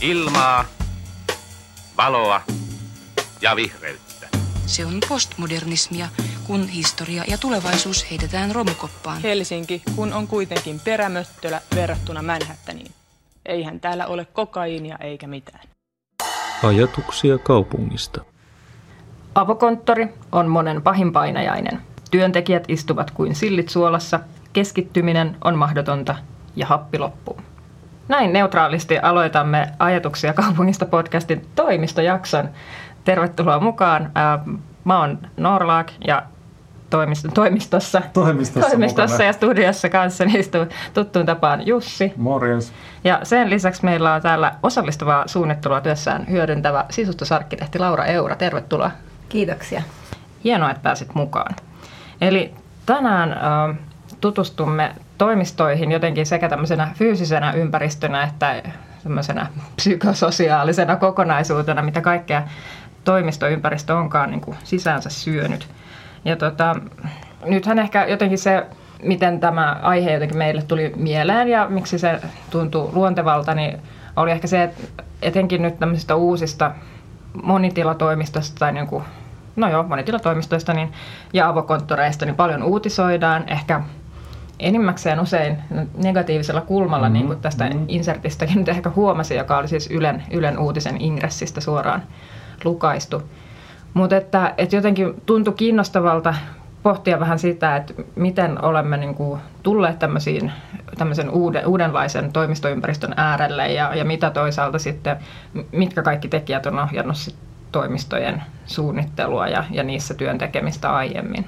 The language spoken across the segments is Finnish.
ilmaa, valoa ja vihreyttä. Se on postmodernismia, kun historia ja tulevaisuus heitetään romukoppaan. Helsinki, kun on kuitenkin perämöttölä verrattuna Manhattaniin. Eihän täällä ole kokaiinia eikä mitään. Ajatuksia kaupungista. Avokonttori on monen pahin painajainen. Työntekijät istuvat kuin sillit suolassa, keskittyminen on mahdotonta ja happi loppuu. Näin neutraalisti aloitamme Ajatuksia kaupungista podcastin toimistojakson. Tervetuloa mukaan. Mä oon Norlaak ja toimistossa, toimistossa, toimistossa ja studiossa kanssa istuu tuttuun tapaan Jussi. Morjens. Ja sen lisäksi meillä on täällä osallistuvaa suunnittelua työssään hyödyntävä sisustusarkkitehti Laura Eura. Tervetuloa. Kiitoksia. Hienoa, että pääsit mukaan. Eli tänään äh, tutustumme toimistoihin jotenkin sekä tämmöisenä fyysisenä ympäristönä että tämmöisenä psykososiaalisena kokonaisuutena, mitä kaikkea toimistoympäristö onkaan niin kuin sisäänsä syönyt. Ja tota, nythän ehkä jotenkin se, miten tämä aihe jotenkin meille tuli mieleen ja miksi se tuntuu luontevalta, niin oli ehkä se, että etenkin nyt tämmöisistä uusista monitilatoimistosta tai niin kuin, no joo, monitilatoimistoista niin, ja avokonttoreista niin paljon uutisoidaan. Ehkä enimmäkseen usein negatiivisella kulmalla, mm-hmm. niin kuin tästä mm-hmm. insertistäkin nyt ehkä huomasi, joka oli siis Ylen, Ylen uutisen ingressistä suoraan lukaistu. Mutta että, että jotenkin tuntui kiinnostavalta pohtia vähän sitä, että miten olemme niin kuin tulleet tämmöisiin, tämmöisen uuden, uudenlaisen toimistoympäristön äärelle ja, ja mitä toisaalta sitten, mitkä kaikki tekijät on ohjannut sit toimistojen suunnittelua ja, ja niissä työn tekemistä aiemmin.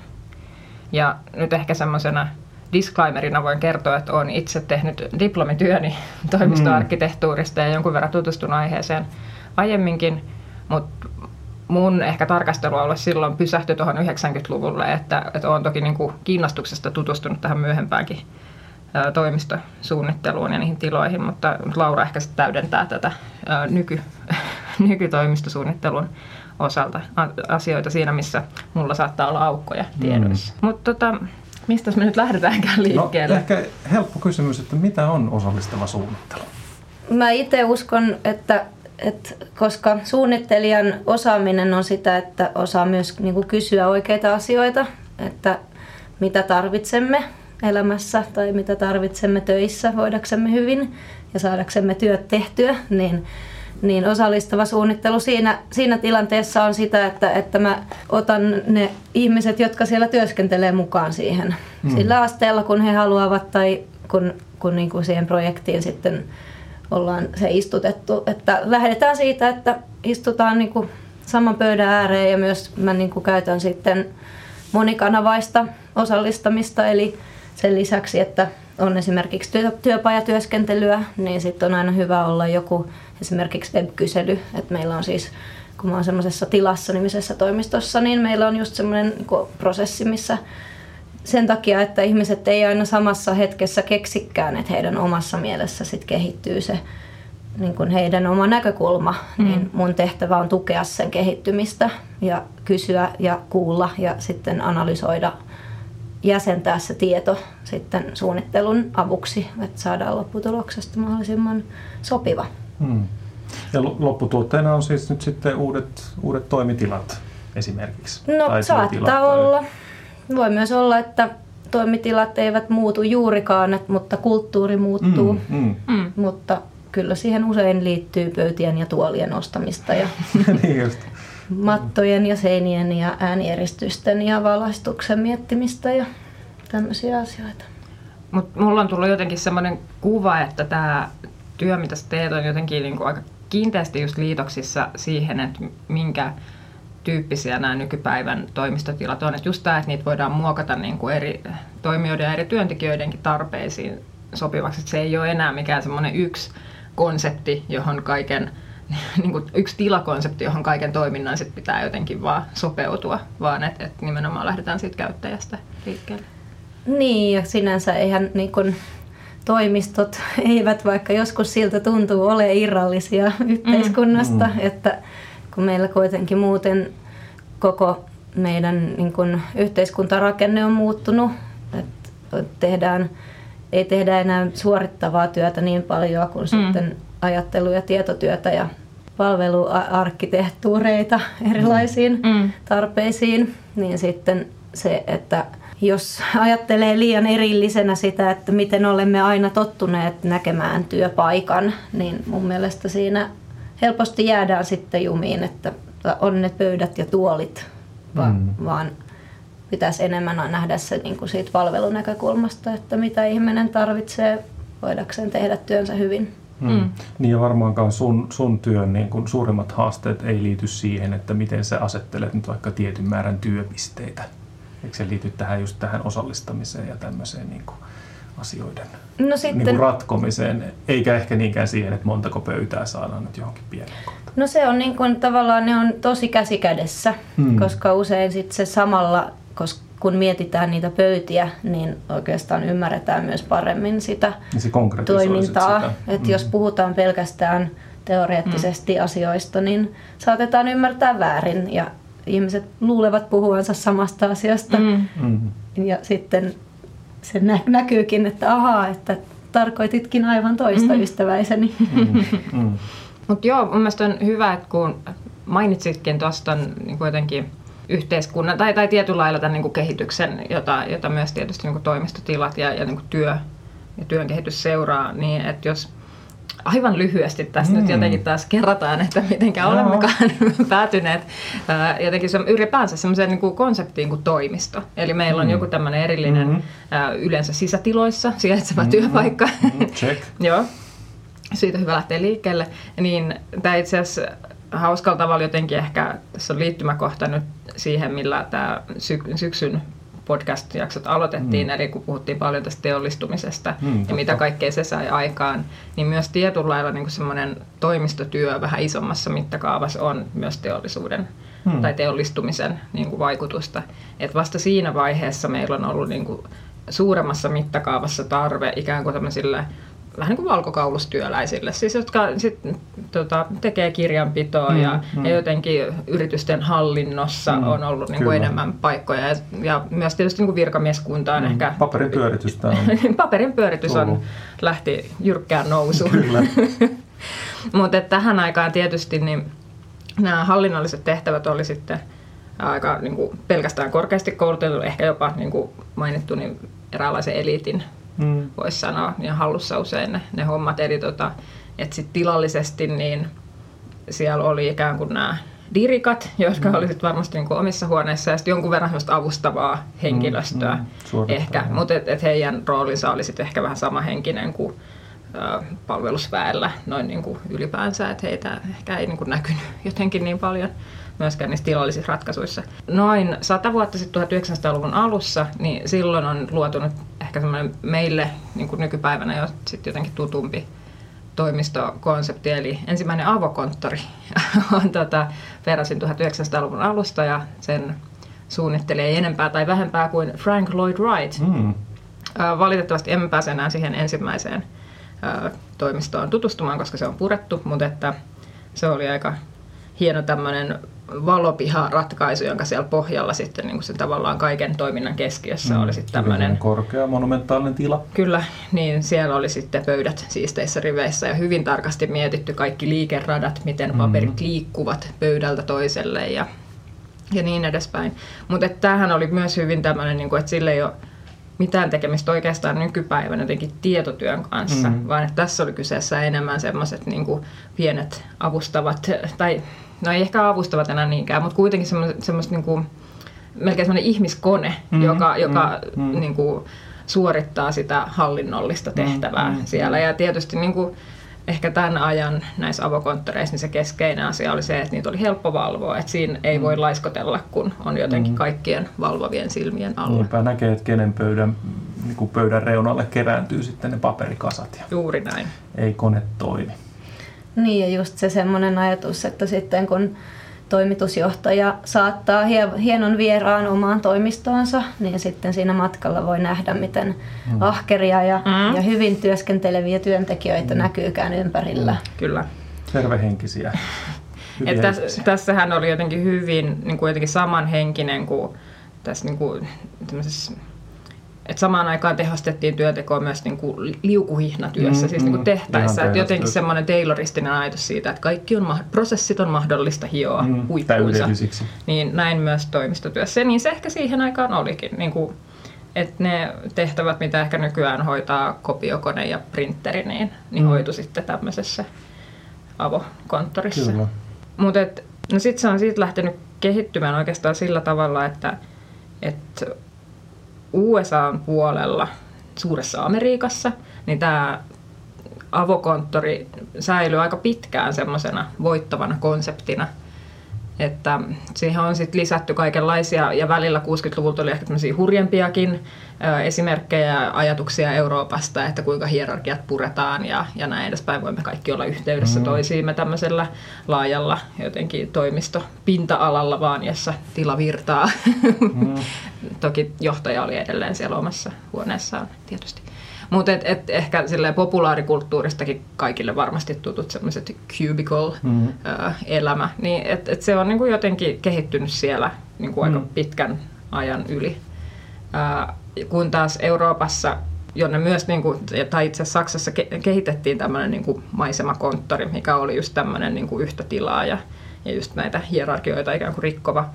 Ja nyt ehkä semmoisena disclaimerina voin kertoa, että olen itse tehnyt diplomityöni toimistoarkkitehtuurista ja jonkun verran tutustunut aiheeseen aiemminkin, mutta mun ehkä tarkastelualue silloin pysähtyi tuohon 90-luvulle, että, että olen toki niin kuin kiinnostuksesta tutustunut tähän myöhempäänkin toimistosuunnitteluun ja niihin tiloihin, mutta Laura ehkä sitten täydentää tätä nyky, nykytoimistosuunnittelun osalta asioita siinä, missä mulla saattaa olla aukkoja tiedoissa. Mm. Mutta tota, mistä me nyt lähdetäänkään liikkeelle? No, ehkä helppo kysymys, että mitä on osallistava suunnittelu? Mä itse uskon, että et koska suunnittelijan osaaminen on sitä, että osaa myös niin kuin kysyä oikeita asioita, että mitä tarvitsemme elämässä tai mitä tarvitsemme töissä voidaksemme hyvin ja saadaksemme työt tehtyä, niin, niin osallistava suunnittelu siinä, siinä tilanteessa on sitä, että, että mä otan ne ihmiset, jotka siellä työskentelee mukaan siihen mm. sillä asteella, kun he haluavat tai kun, kun niin kuin siihen projektiin sitten ollaan se istutettu. Että lähdetään siitä, että istutaan niin kuin saman pöydän ääreen ja myös mä niin kuin käytän sitten monikanavaista osallistamista, eli sen lisäksi, että on esimerkiksi työ, työpajatyöskentelyä, niin sitten on aina hyvä olla joku esimerkiksi web-kysely, että meillä on siis kun mä oon semmoisessa tilassa nimisessä toimistossa, niin meillä on just semmoinen niin prosessi, missä sen takia, että ihmiset ei aina samassa hetkessä keksikään, että heidän omassa mielessä sit kehittyy se niin kuin heidän oma näkökulma, mm. niin mun tehtävä on tukea sen kehittymistä ja kysyä ja kuulla ja sitten analysoida, jäsentää se tieto sitten suunnittelun avuksi, että saadaan lopputuloksesta mahdollisimman sopiva. Mm. Ja lopputuotteena on siis nyt sitten uudet, uudet toimitilat esimerkiksi? No tai saattaa olla. Voi myös olla, että toimitilat eivät muutu juurikaan, mutta kulttuuri muuttuu. Mm, mm. Mm. Mutta kyllä siihen usein liittyy pöytien ja tuolien ostamista ja niin just. Mattojen ja seinien ja äänieristysten ja valaistuksen miettimistä ja tämmöisiä asioita. Mut mulla on tullut jotenkin semmoinen kuva, että tämä työ, mitä sä teet, on jotenkin niinku aika kiinteästi just liitoksissa siihen, että minkä tyyppisiä nämä nykypäivän toimistotilat on. Että just tämä, että niitä voidaan muokata niin kuin eri toimijoiden ja eri työntekijöidenkin tarpeisiin sopivaksi. Että se ei ole enää mikään semmoinen yksi konsepti, johon kaiken, niin kuin yksi tilakonsepti, johon kaiken toiminnan sit pitää jotenkin vaan sopeutua, vaan että, että nimenomaan lähdetään siitä käyttäjästä liikkeelle. Niin, ja sinänsä eihän niin kuin toimistot eivät, vaikka joskus siltä tuntuu, ole irrallisia yhteiskunnasta, mm. että kun meillä kuitenkin muuten koko meidän niin kun, yhteiskuntarakenne on muuttunut, että tehdään, ei tehdä enää suorittavaa työtä niin paljon kuin mm. sitten ajattelu- ja tietotyötä ja palveluarkkitehtuureita erilaisiin Mm. tarpeisiin, niin sitten se, että jos ajattelee liian erillisenä sitä, että miten olemme aina tottuneet näkemään työpaikan, niin mun mielestä siinä helposti jäädään sitten jumiin, että on ne pöydät ja tuolit, va- Mm. vaan pitäisi enemmän nähdä se niin kuin siitä palvelunäkökulmasta, että mitä ihminen tarvitsee voidakseen tehdä työnsä hyvin. Mm. Mm. Niin ja varmaankaan sun, sun työn niin kun suurimmat haasteet ei liity siihen, että miten sä asettelet nyt vaikka tietyn määrän työpisteitä. Eikö se liity tähän just tähän osallistamiseen ja tämmöiseen niin kuin asioiden No niin sitten, kuin ratkomiseen, eikä ehkä niinkään siihen, että montako pöytää saadaan nyt johonkin pieneen kohtaan. no se on niin kuin, tavallaan ne on tosi käsikädessä, Mm. koska usein sit se samalla, koska kun mietitään niitä pöytiä, niin oikeastaan ymmärretään myös paremmin sitä Niin toimintaa. sitä. Että Mm. jos puhutaan pelkästään teoreettisesti mm. asioista, niin saatetaan ymmärtää väärin ja ihmiset luulevat puhuvansa samasta asiasta. Mm. Mm. Ja sitten se nä- näkyykin, että ahaa, että tarkoititkin aivan toista mm. ystäväiseni. Mm. Mm. Mutta joo, mun mielestä on hyvä, että kun mainitsitkin tuosta niin jotenkin yhteiskunnan tai, tai tietyllä lailla tämän niin kuin kehityksen, jota, jota myös tietysti niin kuin toimistotilat ja, ja niin kuin työ ja työn kehitys seuraa, niin että jos aivan lyhyesti tässä mm. nyt jotenkin taas kerrataan, että mitenkä Joo. olemmekaan päätyneet ää, jotenkin se, ylipäänsä semmoiseen niin kuin konseptiin kuin toimisto. Eli meillä on Mm. joku tämmöinen erillinen Mhm. ää, yleensä sisätiloissa sijaitseva työpaikka, Mm. Check. Joo, siitä on hyvä lähteä liikkeelle. Niin tämä itse asiassa hauskalla tavalla jotenkin ehkä, tässä on liittymäkohta nyt siihen, millä tämä sy- syksyn podcast-jaksot aloitettiin, Mm. eli kun puhuttiin paljon tästä teollistumisesta Mm, totta. ja mitä kaikkea se sai aikaan, niin myös tietyllä lailla niin semmoinen toimistotyö vähän isommassa mittakaavassa on myös teollisuuden mm. tai teollistumisen niin kuin vaikutusta. Et vasta siinä vaiheessa meillä on ollut niin kuin suuremmassa mittakaavassa tarve ikään kuin tämmöisille vähän niin kuin valkokaulustyöläisille, siis jotka sit, tota, tekee kirjanpitoa Mm, ja, mm. ja jotenkin yritysten hallinnossa Mm, on ollut niin kuin enemmän paikkoja ja, ja myös tietysti niin kuin virkamieskunta on Mm. ehkä... Paperin pyöritystä on. Paperin pyöritys on, lähti jyrkkään nousuun. Kyllä. Mutta tähän aikaan tietysti niin nämä hallinnolliset tehtävät oli sitten aika niin kuin pelkästään korkeasti koulutettu, ehkä jopa niin kuin mainittu, niin eräänlaisen eliitin Mm. voisi sanoa, ja hallussa usein ne, ne hommat. Eli tota, että sitten tilallisesti niin siellä oli ikään kuin nämä dirikat, jotka mm. oli sit varmasti niin kuin omissa huoneissa, ja sitten jonkun verran avustavaa henkilöstöä Mm, mm, ehkä. Mutta et, et heidän roolinsa oli sitten ehkä vähän sama henkinen kuin ö, palvelusväellä noin niin kuin ylipäänsä, että heitä ehkä ei niin kuin näkynyt jotenkin niin paljon myöskään niissä tilallisissa ratkaisuissa. Noin sata vuotta sitten 1900-luvun alussa, niin silloin on luotu nyt ehkä semmoinen meille niin kuin nykypäivänä jo sitten jotenkin tutumpi toimistokonsepti, eli ensimmäinen avokonttori on tota, peräisin 1900-luvun alusta ja sen suunnittelee ei enempää tai vähempää kuin Frank Lloyd Wright. Mm. Valitettavasti emme pääse enää siihen ensimmäiseen toimistoon tutustumaan, koska se on purettu, mutta että se oli aika hieno tämmöinen valopiha-ratkaisu, jonka siellä pohjalla sitten niin kuin se tavallaan kaiken toiminnan keskiössä mm, oli sitten tämmöinen Korkea monumentaalinen tila. Kyllä, niin siellä oli sitten pöydät siisteissä riveissä ja hyvin tarkasti mietitty kaikki liikeradat, miten paperit liikkuvat pöydältä toiselle ja, ja niin edespäin. Mutta tämähän oli myös hyvin tämmöinen, niin kuin, että sillä ei ole mitään tekemistä oikeastaan nykypäivänä jotenkin tietotyön kanssa, Mm. vaan että tässä oli kyseessä enemmän semmoiset niin pienet avustavat, tai no ei ehkä avustavat enää niinkään, mutta kuitenkin semmoiset, semmoiset niin kuin, melkein semmoinen ihmiskone, Mm, joka, joka mm, mm. Niin kuin, suorittaa sitä hallinnollista tehtävää mm, siellä. Ja tietysti niin kuin, ehkä tämän ajan näissä avokonttoreissa niin se keskeinen asia oli se, että niitä oli helppo valvoa. Että siinä ei voi laiskotella, kun on jotenkin kaikkien valvovien silmien alla. Niinpä näkee, että kenen pöydän, niin kuin pöydän reunalle kerääntyy sitten ne paperikasat ja Juuri näin. ei kone toimi. Niin ja just se semmoinen ajatus, että sitten kun toimitusjohtaja saattaa hie- hienon vieraan omaan toimistoonsa, niin sitten siinä matkalla voi nähdä, miten ahkeria ja, Mm. ja hyvin työskenteleviä työntekijöitä näkyykään ympärillä. Kyllä. Tervehenkisiä. Et täs, tässähän oli jotenkin hyvin niin kuin jotenkin samanhenkinen kuin tässä niin kuin, tämmöisessä et samaan aikaan tehostettiin työntekoa myös niin kuin liukuhihnatyössä, Mm, siis niin kuin mm, ihan Että jotenkin semmoinen tayloristinen ajatus siitä, että kaikki on, ma- prosessit on mahdollista hioa Mm, huippuunsa. Niin näin myös toimistotyössä. Ja niin se ehkä siihen aikaan olikin. Niin kuin, että ne tehtävät, mitä ehkä nykyään hoitaa kopiokone ja printeri, niin, niin Mm. hoitu sitten tämmöisessä avokonttorissa. Mutta no sitten se on siitä lähtenyt kehittymään oikeastaan sillä tavalla, että, että USAn puolella, suuressa Amerikassa, niin tämä avokonttori säilyy aika pitkään semmoisena voittavana konseptina. Että siihen on sitten lisätty kaikenlaisia, ja välillä 60-luvulta oli ehkä tämmöisiä hurjempiakin esimerkkejä ja ajatuksia Euroopasta, että kuinka hierarkiat puretaan ja, ja näin edespäin. Voimme kaikki olla yhteydessä mm. toisiimme tämmöisellä laajalla jotenkin toimistopinta-alalla vaan, jossa tila virtaa. Mm. Toki johtaja oli edelleen siellä omassa huoneessaan tietysti. Mutta et, et ehkä silleen populaarikulttuuristakin kaikille varmasti tutut semmoiset cubicle-elämä, niin et, et se on niinku jotenkin kehittynyt siellä niinku aika pitkän ajan yli. Ää, kun taas Euroopassa, jonne myös, niinku, tai itse asiassa Saksassa ke- kehitettiin tämmöinen niinku maisemakonttori, mikä oli just tämmöinen niinku yhtä tilaa ja, ja just näitä hierarkioita ikään kuin rikkova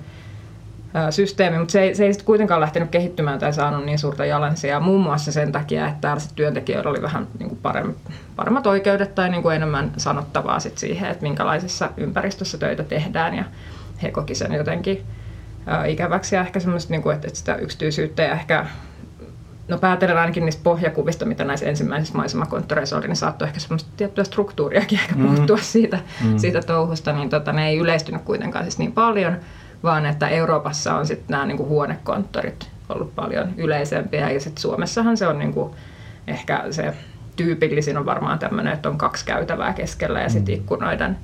systeemi, mutta se ei, se ei sitten kuitenkaan lähtenyt kehittymään tai saanut niin suurta jalansijaa muun muassa sen takia, että täällä sit työntekijöillä oli vähän niin kuin paremmat, paremmat oikeudet tai niin kuin enemmän sanottavaa sit siihen, että minkälaisessa ympäristössä töitä tehdään. Ja he koki sen jotenkin ikäväksi ja ehkä semmoista, niin kuin, että, että sitä yksityisyyttä ja ehkä No päätellen ainakin niistä pohjakuvista, mitä näissä ensimmäisissä maisemakonttoreissa oli, niin saattoi ehkä semmoista tiettyä struktuuriakin ehkä puuttua siitä, mm. siitä touhusta, niin tota, ne ei yleistynyt kuitenkaan siis niin paljon, vaan että Euroopassa on sitten nämä niinku huonekonttorit ollut paljon yleisempiä ja sitten Suomessahan se on niinku ehkä se tyypillisin on varmaan tämmöinen, että on kaksi käytävää keskellä ja sitten ikkunoiden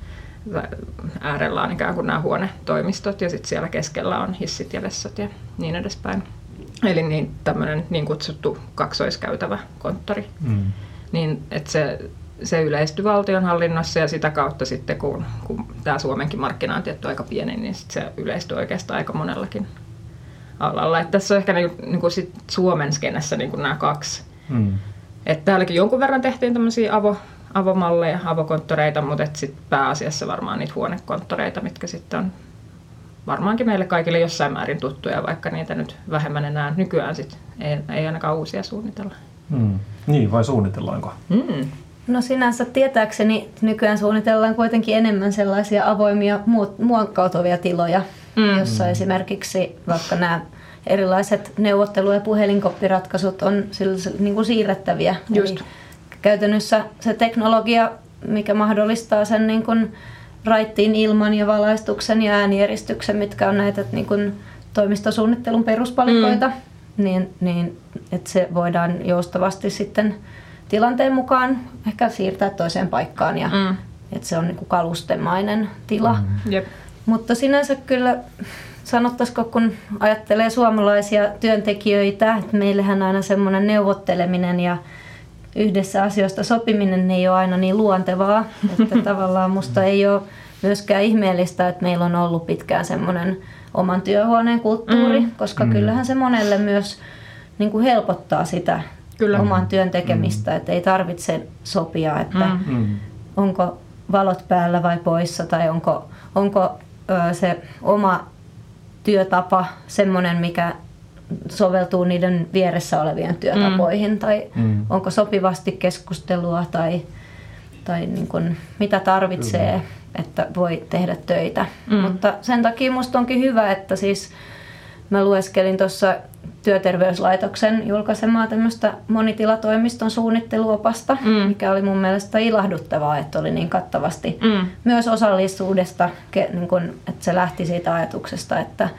äärellä on ikään kuin nämä huonetoimistot ja sitten siellä keskellä on hissit ja vessat ja niin edespäin. Eli niin, tämmöinen niin kutsuttu kaksoiskäytävä konttori. Mm. Niin, että se, se yleistyi valtionhallinnossa ja sitä kautta sitten, kun, kun tämä Suomenkin markkina on tietty aika pieni, niin sit se yleistyi oikeastaan aika monellakin alalla. Että tässä on ehkä niin, niin kuin sit Suomen skenessä niin kuin nämä kaksi. Mm. Että täälläkin jonkun verran tehtiin tämmöisiä avo, avomalleja, avokonttoreita, mutta sitten pääasiassa varmaan niitä huonekonttoreita, mitkä sitten on varmaankin meille kaikille jossain määrin tuttuja, vaikka niitä nyt vähemmän enää nykyään sit ei, ei ainakaan uusia suunnitella. Mm. Niin, vai suunnitellaanko? Mm. No sinänsä tietääkseni nykyään suunnitellaan kuitenkin enemmän sellaisia avoimia muokkautuvia tiloja, mm. jossa esimerkiksi vaikka nämä erilaiset neuvottelu- ja puhelinkoppiratkaisut on niin kuin siirrettäviä. Just. Eli käytännössä se teknologia, mikä mahdollistaa sen niin kuin raittiin ilman ja valaistuksen ja äänieristyksen, mitkä on näitä niin kuin toimistosuunnittelun peruspalikoita, mm. niin, niin että se voidaan joustavasti sitten tilanteen mukaan ehkä siirtää toiseen paikkaan ja mm. että se on niin kuin kalustemainen tila. Mm. Yep. Mutta sinänsä kyllä sanottaisiko, kun ajattelee suomalaisia työntekijöitä, että meillähän aina semmoinen neuvotteleminen ja yhdessä asioista sopiminen ei ole aina niin luontevaa. Että tavallaan musta ei ole myöskään ihmeellistä, että meillä on ollut pitkään semmoinen oman työhuoneen kulttuuri, mm. koska mm. kyllähän se monelle myös niin kuin helpottaa sitä Kyllä. oman työn tekemistä, mm. että ei tarvitse sopia, että mm. onko valot päällä vai poissa tai onko, onko ö, se oma työtapa semmoinen, mikä soveltuu niiden vieressä olevien työtapoihin mm. tai mm. onko sopivasti keskustelua tai, tai niin kuin, mitä tarvitsee, mm. että voi tehdä töitä. Mm. Mutta sen takia minusta onkin hyvä, että siis mä lueskelin tuossa työterveyslaitoksen julkaisemaa tämmöistä monitilatoimiston suunnitteluopasta, mm. mikä oli mun mielestä ilahduttavaa, että oli niin kattavasti mm. myös osallisuudesta, niin kun, että se lähti siitä ajatuksesta, että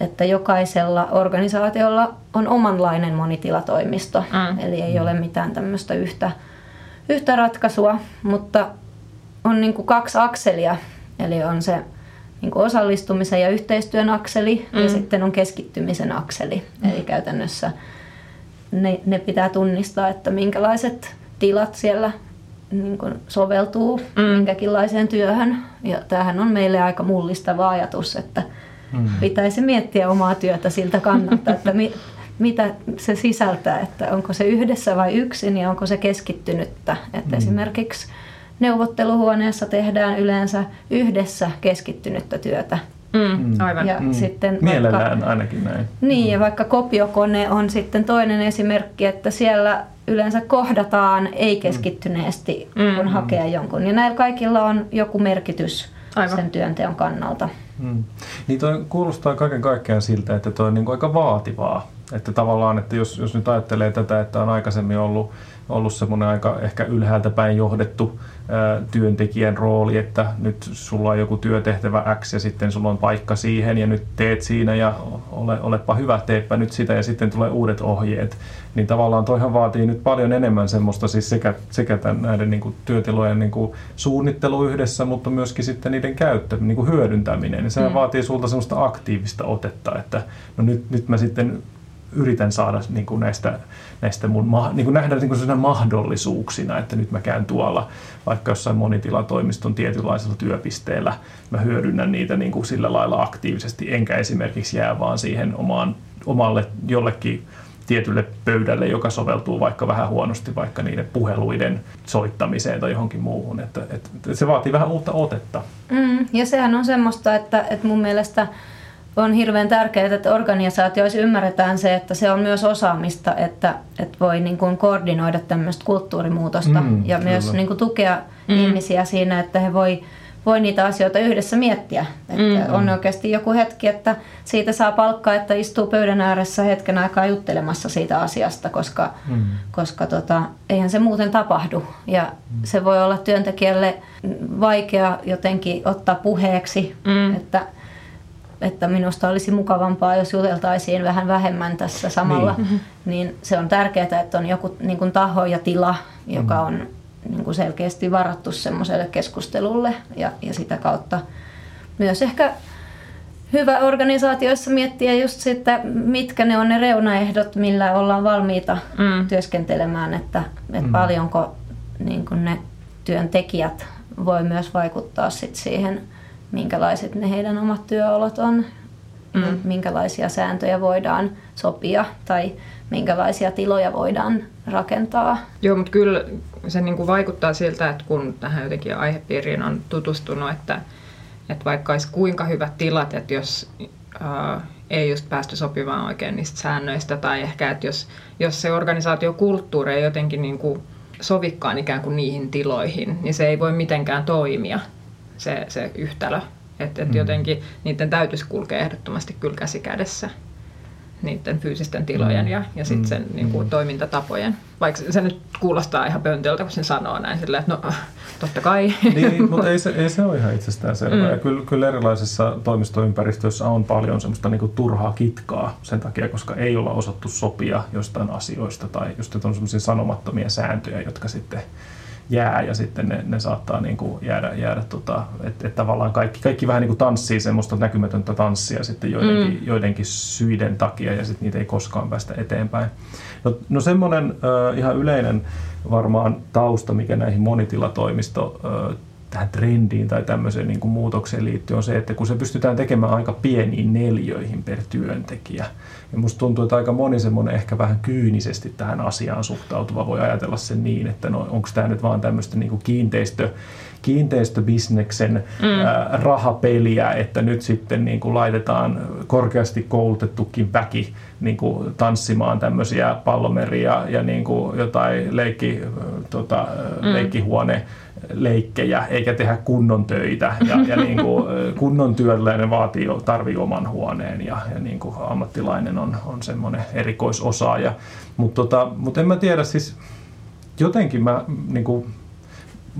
että jokaisella organisaatiolla on omanlainen monitilatoimisto. Mm. Eli ei ole mitään tämmöistä yhtä, yhtä ratkaisua, mutta on niin kuin kaksi akselia. Eli on se niin kuin osallistumisen ja yhteistyön akseli mm. ja sitten on keskittymisen akseli. Mm. Eli käytännössä ne, ne pitää tunnistaa, että minkälaiset tilat siellä niin kuin soveltuu mm. minkäkinlaiseen työhön. Ja tämähän on meille aika mullistava ajatus, että Mm. Pitäisi miettiä omaa työtä siltä kannalta, että mi, mitä se sisältää, että onko se yhdessä vai yksin ja onko se keskittynyttä. Että mm. esimerkiksi neuvotteluhuoneessa tehdään yleensä yhdessä keskittynyttä työtä. Mm, aivan. Ja Mm. sitten Mielellään vaikka, ainakin näin. niin, ja vaikka kopiokone on sitten toinen esimerkki, että siellä yleensä kohdataan ei-keskittyneesti, Mm. kun hakee jonkun. Ja näillä kaikilla on joku merkitys Aivan. sen työnteon kannalta. Mm. Niin toi kuulostaa kaiken kaikkiaan siltä, että toi on niin kuin aika vaativaa. Että tavallaan, että jos, jos nyt ajattelee tätä, että on aikaisemmin ollut, ollut semmoinen aika ehkä ylhäältä päin johdettu työntekijän rooli, että nyt sulla on joku työtehtävä X ja sitten sulla on paikka siihen ja nyt teet siinä ja ole, olepa hyvä, teepä nyt sitä ja sitten tulee uudet ohjeet. Niin tavallaan toihan vaatii nyt paljon enemmän semmoista siis sekä, sekä tämän, näiden niin kuin työtilojen niin kuin suunnittelu yhdessä, mutta myöskin sitten niiden käyttö, niin kuin hyödyntäminen. Ja sehän mm. vaatii sulta semmoista aktiivista otetta, että no nyt, nyt mä sitten yritän saada niin kuin näistä, näistä mun, niin kuin nähdä niin kuin mahdollisuuksina, että nyt mä käyn tuolla vaikka jossain monitilatoimiston tietynlaisella työpisteellä, mä hyödynnän niitä niin kuin sillä lailla aktiivisesti, enkä esimerkiksi jää vaan siihen omaan, omalle jollekin tietylle pöydälle, joka soveltuu vaikka vähän huonosti vaikka niiden puheluiden soittamiseen tai johonkin muuhun. Että, että se vaatii vähän uutta otetta. Mm, ja sehän on semmoista, että, että mun mielestä on hirveän tärkeää, että organisaatioissa ymmärretään se, että se on myös osaamista, että, että voi niin kuin koordinoida tämmöistä kulttuurimuutosta Mm, ja myös kyllä. niin kuin tukea mm. ihmisiä siinä, että he voi, voi niitä asioita yhdessä miettiä. Että Mm. on oikeasti joku hetki, että siitä saa palkkaa, että istuu pöydän ääressä hetken aikaa juttelemassa siitä asiasta, koska, Mm. koska tota, eihän se muuten tapahdu. Ja se voi olla työntekijälle vaikea jotenkin ottaa puheeksi, Mm. että, että minusta olisi mukavampaa, jos juteltaisiin vähän vähemmän tässä samalla. Niin. Niin, niin se on tärkeää, että on joku niin kuin taho ja tila, joka on niin kuin selkeästi varattu semmoiselle keskustelulle ja, ja sitä kautta myös ehkä hyvä organisaatioissa miettiä just sitä, mitkä ne on ne reunaehdot, millä ollaan valmiita Mm. työskentelemään, että, että Mm. paljonko niin kuin ne työntekijät voi myös vaikuttaa sit siihen, minkälaiset ne heidän omat työolot on, Mm. minkälaisia sääntöjä voidaan sopia tai minkälaisia tiloja voidaan rakentaa. Joo, mutta kyllä se niin kuin vaikuttaa siltä, että kun tähän jotenkin aihepiiriin on tutustunut, että, että vaikka olisi kuinka hyvät tilat, että jos ää, ei just päästy sopimaan oikein niistä säännöistä tai ehkä, että jos, jos se organisaatiokulttuuri ei jotenkin niin kuin sovikkaan ikään kuin niihin tiloihin, niin se ei voi mitenkään toimia, se, se yhtälö. Että et Mm. jotenkin niiden täytyisi kulkea ehdottomasti kyllä käsi kädessä niiden fyysisten tilojen Mm. ja, ja sitten sen Mm. niin kuin, Mm. toimintatapojen. Vaikka se nyt kuulostaa ihan pöntöltä, kun sen sanoo näin silleen, että no totta kai. Niin, mutta ei se, ei se ole ihan itsestään selvää. Mm. Mm. Ja kyllä, kyllä erilaisissa toimistoympäristöissä on paljon semmoista niin kuin turhaa kitkaa sen takia, koska ei olla osattu sopia jostain asioista tai just että on semmoisia sanomattomia sääntöjä, jotka sitten jää ja sitten ne, ne saattaa niin kuin jäädä, jäädä tota, että et tavallaan kaikki, kaikki vähän niin kuin tanssii semmoista näkymätöntä tanssia sitten joidenkin, mm. joidenkin syiden takia ja sitten niitä ei koskaan päästä eteenpäin. No, no semmoinen äh, ihan yleinen varmaan tausta, mikä näihin monitilatoimisto äh, tähän trendiin tai tämmöiseen niin kuin muutokseen liittyy, on se, että kun se pystytään tekemään aika pieniin neljöihin per työntekijä, ja musta tuntuu, että aika moni semmoinen ehkä vähän kyynisesti tähän asiaan suhtautuva voi ajatella sen niin, että no, onko tämä nyt vaan tämmöistä niin kuin kiinteistö, kiinteistöbisneksen mm. ää, rahapeliä, että nyt sitten niin kuin laitetaan korkeasti koulutettukin väki niin kuin tanssimaan tämmöisiä pallomeria ja niin kuin jotain leikki, tota, mm. leikkihuone leikkejä, eikä tehdä kunnon töitä. Ja, ja niin kuin, kunnon työläinen vaatii, tarvii oman huoneen ja, ja niin kuin ammattilainen on, on semmoinen erikoisosaaja. Mutta tota, mut en mä tiedä, siis jotenkin mä niin kuin,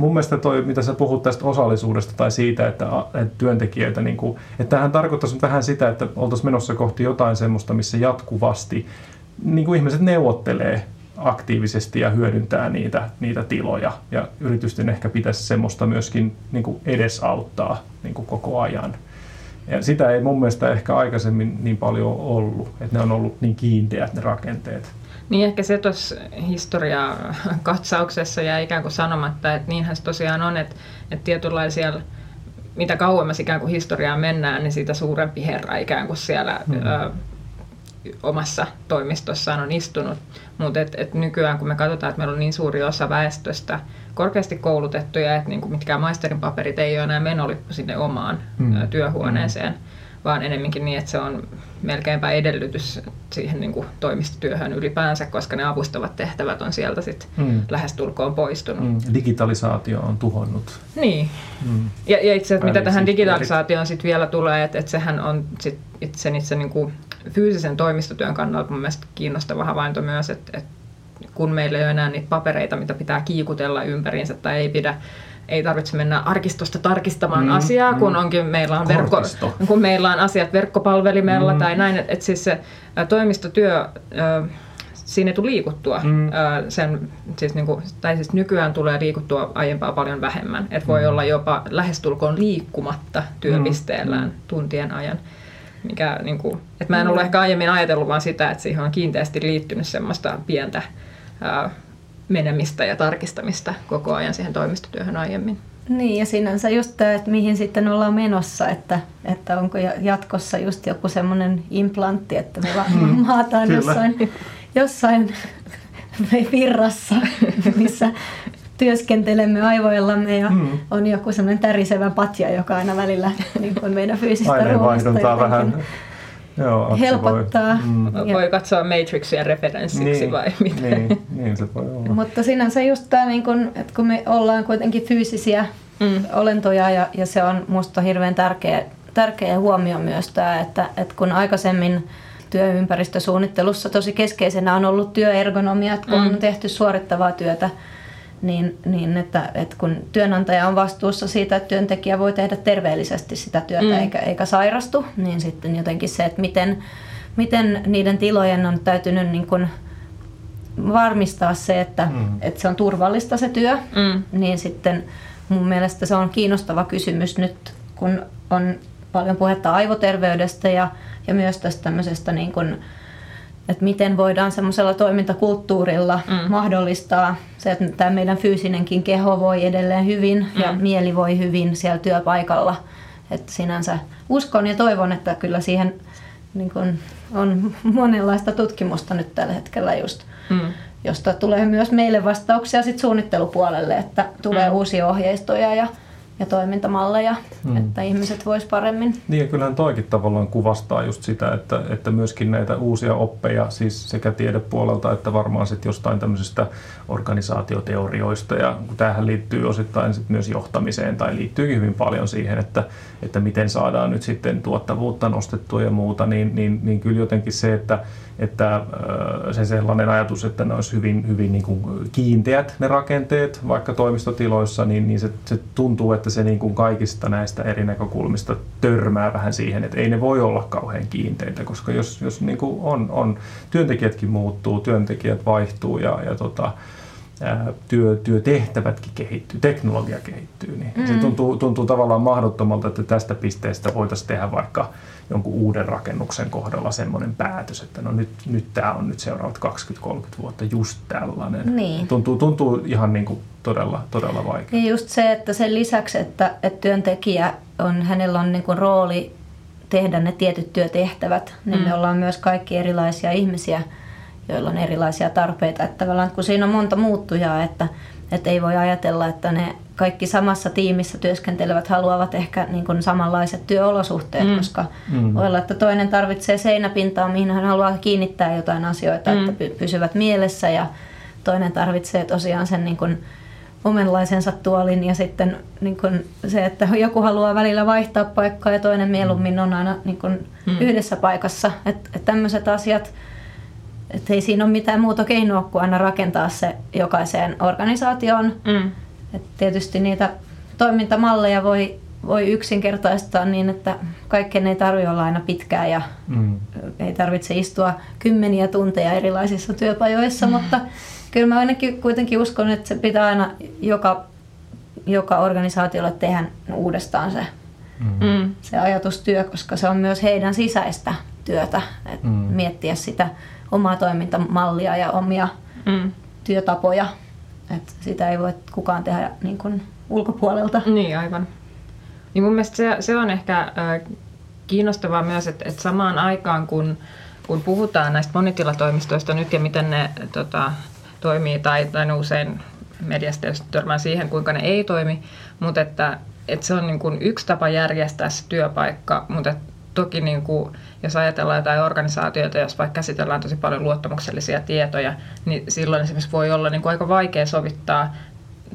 mun mielestä toi, mitä sä puhut tästä osallisuudesta tai siitä, että, että työntekijöitä, niin kuin, että tämähän tarkoittaisi nyt vähän sitä, että oltaisiin menossa kohti jotain semmoista, missä jatkuvasti niin kuin ihmiset neuvottelee aktiivisesti ja hyödyntää niitä, niitä tiloja. Ja yritysten ehkä pitäisi semmoista myöskin niin kuin edesauttaa niin kuin koko ajan. Ja sitä ei mun mielestä ehkä aikaisemmin niin paljon ollut, että ne on ollut niin kiinteät ne rakenteet. Niin ehkä se tuossa historiakatsauksessa jää ikään kuin sanomatta, että niinhän se tosiaan on, että, että tietynlaisia, mitä kauemmas ikään kuin historiaan mennään, niin sitä suurempi herra ikään kuin siellä hmm. ö, omassa toimistossaan on istunut. Mutta et, et nykyään kun me katsotaan, että meillä on niin suuri osa väestöstä korkeasti koulutettuja, että niinku mitkään maisterin paperit ei ole enää menolippu sinne omaan mm. työhuoneeseen, mm. Vaan enemminkin niin, että se on melkeinpä edellytys siihen niin kuin toimistotyöhön ylipäänsä, koska ne avustavat tehtävät on sieltä sit mm. lähestulkoon poistunut. Mm. Digitalisaatio on tuhonnut. Niin. Mm. Ja, ja itse asiassa mitä tähän digitalisaatioon sitten vielä tulee, että, että sehän on sit itse, itse niin kuin fyysisen toimistotyön kannalta mun mielestä kiinnostava havainto myös, että, että kun meillä ei ole enää niitä papereita, mitä pitää kiikutella ympäriinsä tai ei pidä ei tarvitse mennä arkistosta tarkistamaan mm, asiaa, kun mm. onkin meillä on, verkko, kun meillä on asiat verkkopalvelimella mm. tai näin, että et siis se toimistotyö, siinä ei tule liikuttua. Mm. Sen, siis niinku, tai siis nykyään tulee liikuttua aiempaa paljon vähemmän. Et voi mm. olla jopa lähestulkoon liikkumatta työpisteellään mm. tuntien ajan. Mikä, niinku, et mä en ollut mm. ehkä aiemmin ajatellut vaan sitä, että siihen on kiinteästi liittynyt semmoista pientä ää, menemistä ja tarkistamista koko ajan siihen toimistotyöhön aiemmin. Niin ja sinänsä just tämä, että mihin sitten ollaan menossa, että, että onko jatkossa just joku semmoinen implantti, että me mm, maataan Kyllä. jossain, jossain virrassa, missä työskentelemme aivoillamme ja mm. on joku semmoinen tärisevä patja, joka aina välillä niin kuin meidän fyysistä ruumista vähän Joo, helpottaa. Voi, mm. ja... voi katsoa Matrixia referenssiksi niin, vai mitä? Niin, niin se voi olla. Mutta sinänsä just tämä, niin kun, että kun me ollaan kuitenkin fyysisiä mm. olentoja ja, ja se on musta hirveän tärkeä, tärkeä huomio myös tämä, että, että kun aikaisemmin työympäristösuunnittelussa tosi keskeisenä on ollut työergonomia, että kun mm. on tehty suorittavaa työtä, niin, niin että, että kun työnantaja on vastuussa siitä, että työntekijä voi tehdä terveellisesti sitä työtä mm. eikä, eikä sairastu, niin sitten jotenkin se, että miten, miten niiden tilojen on täytynyt niin kuin varmistaa se, että, mm. että se on turvallista se työ, mm. niin sitten mun mielestä se on kiinnostava kysymys nyt, kun on paljon puhetta aivoterveydestä ja, ja myös tästä tämmöisestä niin kuin, että miten voidaan semmoisella toimintakulttuurilla mm. mahdollistaa se, että tämä meidän fyysinenkin keho voi edelleen hyvin mm. ja mieli voi hyvin siellä työpaikalla. Että sinänsä uskon ja toivon, että kyllä siihen niin kun on monenlaista tutkimusta nyt tällä hetkellä just, mm. josta tulee myös meille vastauksia sit suunnittelupuolelle, että tulee mm. uusia ohjeistoja ja ja toimintamalleja, hmm. että ihmiset vois paremmin. Niin ja kyllähän toikin tavallaan kuvastaa just sitä, että, että myöskin näitä uusia oppeja, siis sekä tiedepuolelta että varmaan sitten jostain tämmöisistä organisaatioteorioista ja tämähän liittyy osittain sit myös johtamiseen tai liittyy hyvin paljon siihen, että, että miten saadaan nyt sitten tuottavuutta nostettua ja muuta, niin, niin, niin kyllä jotenkin se, että että se sellainen ajatus, että ne olisi hyvin, hyvin niin kuin kiinteät ne rakenteet vaikka toimistotiloissa, niin, niin se, se tuntuu, että se niin kuin kaikista näistä eri näkökulmista törmää vähän siihen, että ei ne voi olla kauhean kiinteitä, koska jos, jos niin kuin on, on, työntekijätkin muuttuu, työntekijät vaihtuu ja, ja tota, työ, työtehtävätkin kehittyy, teknologia kehittyy, niin mm. se tuntuu, tuntuu tavallaan mahdottomalta, että tästä pisteestä voitaisiin tehdä vaikka jonkun uuden rakennuksen kohdalla semmoinen päätös, että no nyt, nyt tämä on nyt seuraavat 20-30 vuotta just tällainen. Niin. Tuntuu, tuntuu ihan niin kuin todella, todella vaikea. Ja just se, että sen lisäksi, että, että työntekijä on, hänellä on niin kuin rooli tehdä ne tietyt työtehtävät, niin mm. me ollaan myös kaikki erilaisia ihmisiä, joilla on erilaisia tarpeita. Että kun siinä on monta muuttujaa, että, että ei voi ajatella, että ne kaikki samassa tiimissä työskentelevät haluavat ehkä niin kuin samanlaiset työolosuhteet, mm. koska mm. voi olla, että toinen tarvitsee seinäpintaa, mihin hän haluaa kiinnittää jotain asioita, mm. että pysyvät mielessä ja toinen tarvitsee tosiaan sen niin kuin omenlaisensa tuolin ja sitten niin kuin se, että joku haluaa välillä vaihtaa paikkaa ja toinen mieluummin on aina niin kuin mm. yhdessä paikassa. Että et tämmöiset asiat, että ei siinä ole mitään muuta keinoa kuin aina rakentaa se jokaiseen organisaatioon. Mm. Et tietysti niitä toimintamalleja voi, voi yksinkertaistaa niin, että kaikkeen ei tarvitse olla aina pitkää ja mm. ei tarvitse istua kymmeniä tunteja erilaisissa työpajoissa, mm. mutta kyllä mä ainakin kuitenkin uskon, että se pitää aina joka, joka organisaatiolle tehdä uudestaan se, mm. mm. se ajatustyö, koska se on myös heidän sisäistä työtä, että mm. miettiä sitä omaa toimintamallia ja omia mm. työtapoja. Et sitä ei voi kukaan tehdä niin kuin ulkopuolelta. Niin, aivan. Niin mun mielestä se, se on ehkä äh, kiinnostavaa myös, että, että samaan aikaan kun kun puhutaan näistä monitilatoimistoista nyt ja miten ne tota, toimii, tai, tai ne usein mediasta törmää siihen, kuinka ne ei toimi, mutta että, että se on niin kuin yksi tapa järjestää se työpaikka, mutta toki niin kuin, jos ajatellaan jotain organisaatioita, jos vaikka käsitellään tosi paljon luottamuksellisia tietoja, niin silloin esimerkiksi voi olla niin kuin aika vaikea sovittaa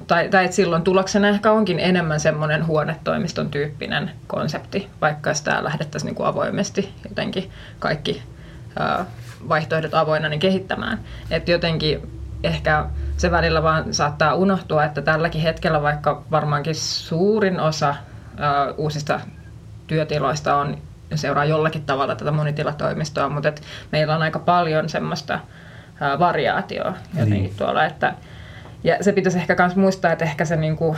tai, tai että silloin tuloksena ehkä onkin enemmän semmoinen huonetoimiston tyyppinen konsepti, vaikka sitä lähdettäisiin niin kuin avoimesti jotenkin kaikki ää, vaihtoehdot avoinna niin kehittämään. Että jotenkin ehkä se välillä vaan saattaa unohtua, että tälläkin hetkellä vaikka varmaankin suurin osa ää, uusista työtiloista on seuraa jollakin tavalla tätä monitilatoimistoa, mutta et meillä on aika paljon semmoista ää, variaatioa jotenkin niin. tuolla, että ja se pitäisi ehkä myös muistaa, että ehkä se niin kuin,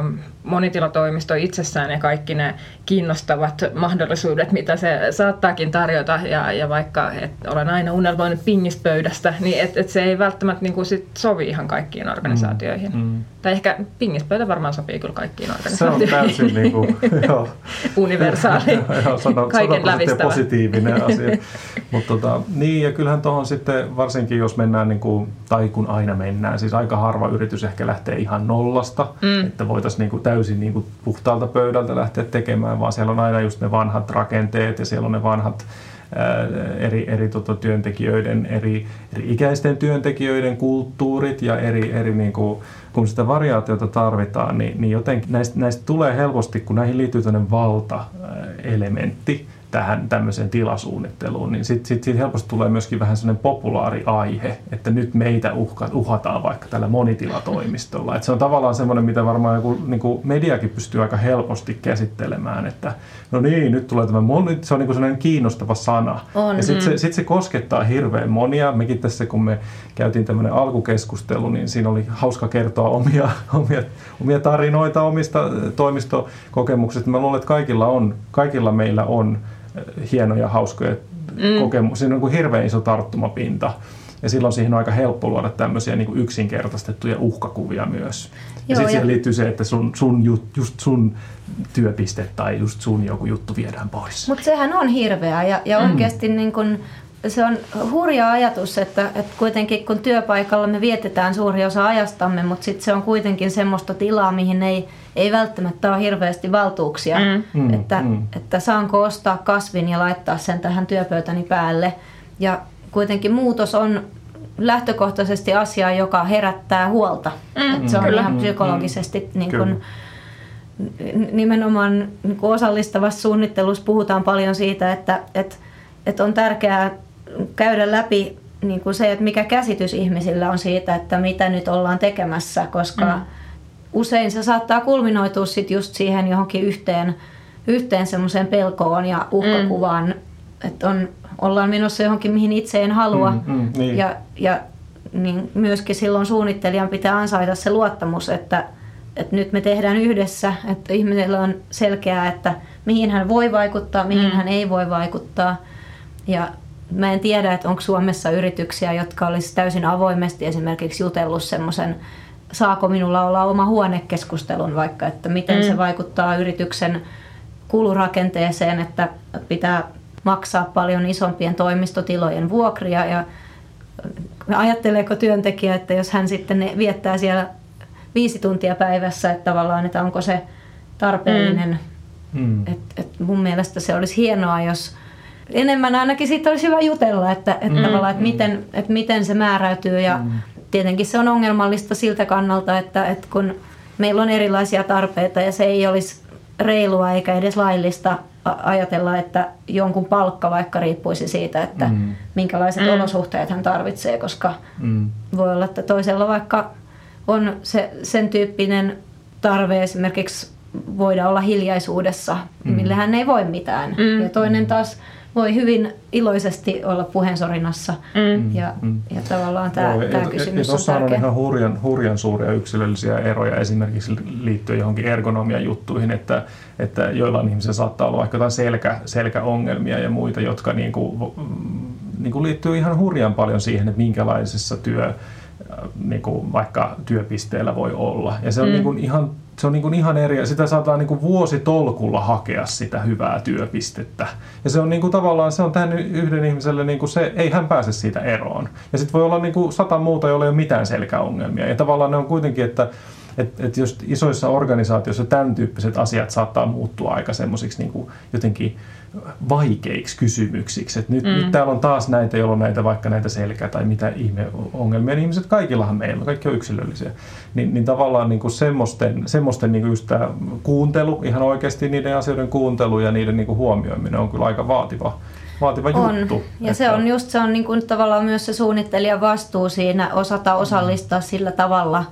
um, monitilatoimisto itsessään ja kaikki ne kiinnostavat mahdollisuudet, mitä se saattaakin tarjota, ja, ja vaikka et olen aina unelmoinut pingispöydästä, niin et, et se ei välttämättä niin kuin sit sovi ihan kaikkiin organisaatioihin. Mm, mm. Tai ehkä pingispöytä varmaan sopii kyllä kaikkiin organisaatioihin. Se on täysin niin kuin, joo. universaali, joo, sano, kaiken lävistävä. positiivinen asia. Mutta tota, niin, ja kyllähän tuohon sitten, varsinkin jos mennään, niin kuin, tai kun aina mennään, siis aika harva yritys ehkä lähtee ihan nollasta, mm. että voitaisiin niin kuin täysin niin kuin puhtaalta pöydältä lähteä tekemään, vaan siellä on aina just ne vanhat rakenteet ja siellä on ne vanhat eri, eri tota, työntekijöiden, eri, eri ikäisten työntekijöiden kulttuurit ja eri, eri niin kuin, kun sitä variaatiota tarvitaan, niin, niin jotenkin näistä, näistä tulee helposti, kun näihin liittyy tämmöinen valta-elementti, tähän tämmöiseen tilasuunnitteluun, niin sitten sit, sit helposti tulee myöskin vähän sellainen populaari aihe, että nyt meitä uhka, uhataan vaikka tällä monitilatoimistolla. Et se on tavallaan semmoinen, mitä varmaan joku, niin kuin mediakin pystyy aika helposti käsittelemään, että no niin, nyt tulee tämä moni, se on niin kuin sellainen kiinnostava sana. On. Ja sitten se, sit se koskettaa hirveän monia. Mekin tässä, kun me käytiin tämmöinen alkukeskustelu, niin siinä oli hauska kertoa omia, omia, omia tarinoita omista toimistokokemuksista. Mä luulen, että kaikilla, on, kaikilla meillä on hienoja, hauskoja mm. kokemuksia. Siinä on kuin hirveän iso tarttumapinta. Ja silloin siihen on aika helppo luoda tämmöisiä niin kuin yksinkertaistettuja uhkakuvia myös. Joo, ja sitten siihen liittyy se, että sun, sun, just sun työpiste tai just sun joku juttu viedään pois. Mutta sehän on hirveää ja, ja mm. oikeasti niin kun, se on hurja ajatus, että, että kuitenkin kun työpaikalla me vietetään suuri osa ajastamme, mutta sitten se on kuitenkin semmoista tilaa, mihin ei, ei välttämättä ole hirveästi valtuuksia, mm. mm. Että, mm. että saanko ostaa kasvin ja laittaa sen tähän työpöytäni päälle. Ja kuitenkin muutos on lähtökohtaisesti asia, joka herättää huolta. Mm. Että se on Kyllä. ihan psykologisesti mm. niin kun, nimenomaan niin osallistavassa suunnittelussa puhutaan paljon siitä, että, että, että on tärkeää käydä läpi niin kuin se, että mikä käsitys ihmisillä on siitä, että mitä nyt ollaan tekemässä, koska mm. usein se saattaa kulminoitua sit just siihen johonkin yhteen, yhteen semmoiseen pelkoon ja uhkakuvaan, mm. että on, ollaan menossa johonkin, mihin itse en halua. Mm, mm, niin. Ja, ja niin myöskin silloin suunnittelijan pitää ansaita se luottamus, että, että nyt me tehdään yhdessä, että ihmisellä on selkeää, että mihin hän voi vaikuttaa, mihin mm. hän ei voi vaikuttaa. Ja mä en tiedä, että onko Suomessa yrityksiä, jotka olisi täysin avoimesti esimerkiksi jutellut semmoisen, saako minulla olla oma huonekeskustelun vaikka, että miten mm. se vaikuttaa yrityksen kulurakenteeseen, että pitää maksaa paljon isompien toimistotilojen vuokria ja ajatteleeko työntekijä, että jos hän sitten ne viettää siellä viisi tuntia päivässä, että tavallaan, että onko se tarpeellinen. Mm. Mm. Et, et mun mielestä se olisi hienoa, jos enemmän ainakin siitä olisi hyvä jutella, että, että, mm. tavallaan, että, miten, että miten se määräytyy ja mm. tietenkin se on ongelmallista siltä kannalta, että, että kun meillä on erilaisia tarpeita ja se ei olisi reilua eikä edes laillista ajatella, että jonkun palkka vaikka riippuisi siitä, että mm. minkälaiset mm. olosuhteet hän tarvitsee, koska mm. voi olla, että toisella vaikka on se, sen tyyppinen tarve esimerkiksi voida olla hiljaisuudessa, mm. millä hän ei voi mitään. Mm. Ja toinen taas voi hyvin iloisesti olla puheensorinassa. Mm. Ja, mm. ja tavallaan tämä, Joo, tämä kysymys ja, on tärkeä. on ihan hurjan, hurjan suuria yksilöllisiä eroja esimerkiksi liittyen johonkin ergonomian juttuihin, että, että joillain ihmisillä saattaa olla vaikka jotain selkä, selkäongelmia ja muita, jotka niin kuin, niin kuin liittyy ihan hurjan paljon siihen, että minkälaisessa työ, niin kuin vaikka työpisteellä voi olla. Ja se on mm. niin kuin ihan se on niin kuin ihan eri, sitä saattaa niin kuin vuositolkulla hakea sitä hyvää työpistettä. Ja se on niin kuin tavallaan, se on tähän yhden ihmiselle, niin kuin se, ei hän pääse siitä eroon. Ja sitten voi olla niin kuin sata muuta, joilla ei ole mitään selkäongelmia. Ja tavallaan ne on kuitenkin, että että et jos isoissa organisaatioissa tämän tyyppiset asiat saattaa muuttua aika semmoisiksi niin jotenkin vaikeiksi kysymyksiksi. Et nyt, mm. nyt täällä on taas näitä, joilla on näitä vaikka näitä selkä tai mitä ihme ongelmia. Niin ihmiset kaikillahan meillä, kaikki on yksilöllisiä. Niin, niin tavallaan niin kuin semmoisten, semmoisten niin kuin just tämä kuuntelu, ihan oikeasti niiden asioiden kuuntelu ja niiden niin kuin huomioiminen on kyllä aika vaativa, vaativa on. juttu. Ja että... se on just se on niin kuin tavallaan myös se suunnittelijan vastuu siinä osata osallistaa sillä tavalla,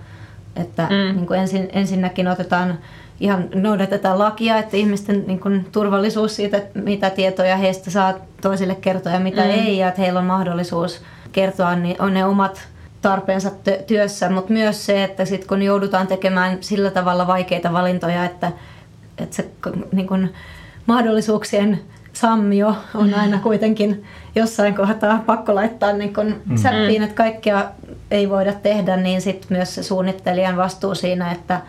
että mm. niin kuin ensin, ensinnäkin otetaan ihan noudatetaan lakia, että ihmisten niin kuin, turvallisuus siitä, että mitä tietoja heistä saa toisille kertoa ja mitä mm. ei, ja että heillä on mahdollisuus kertoa niin on ne omat tarpeensa työssä, mutta myös se, että sit kun joudutaan tekemään sillä tavalla vaikeita valintoja, että, että se niin kuin, mahdollisuuksien sammio on aina kuitenkin jossain kohtaa pakko laittaa niin kun mm. säppiin, että kaikkea ei voida tehdä, niin sitten myös se suunnittelijan vastuu siinä, että,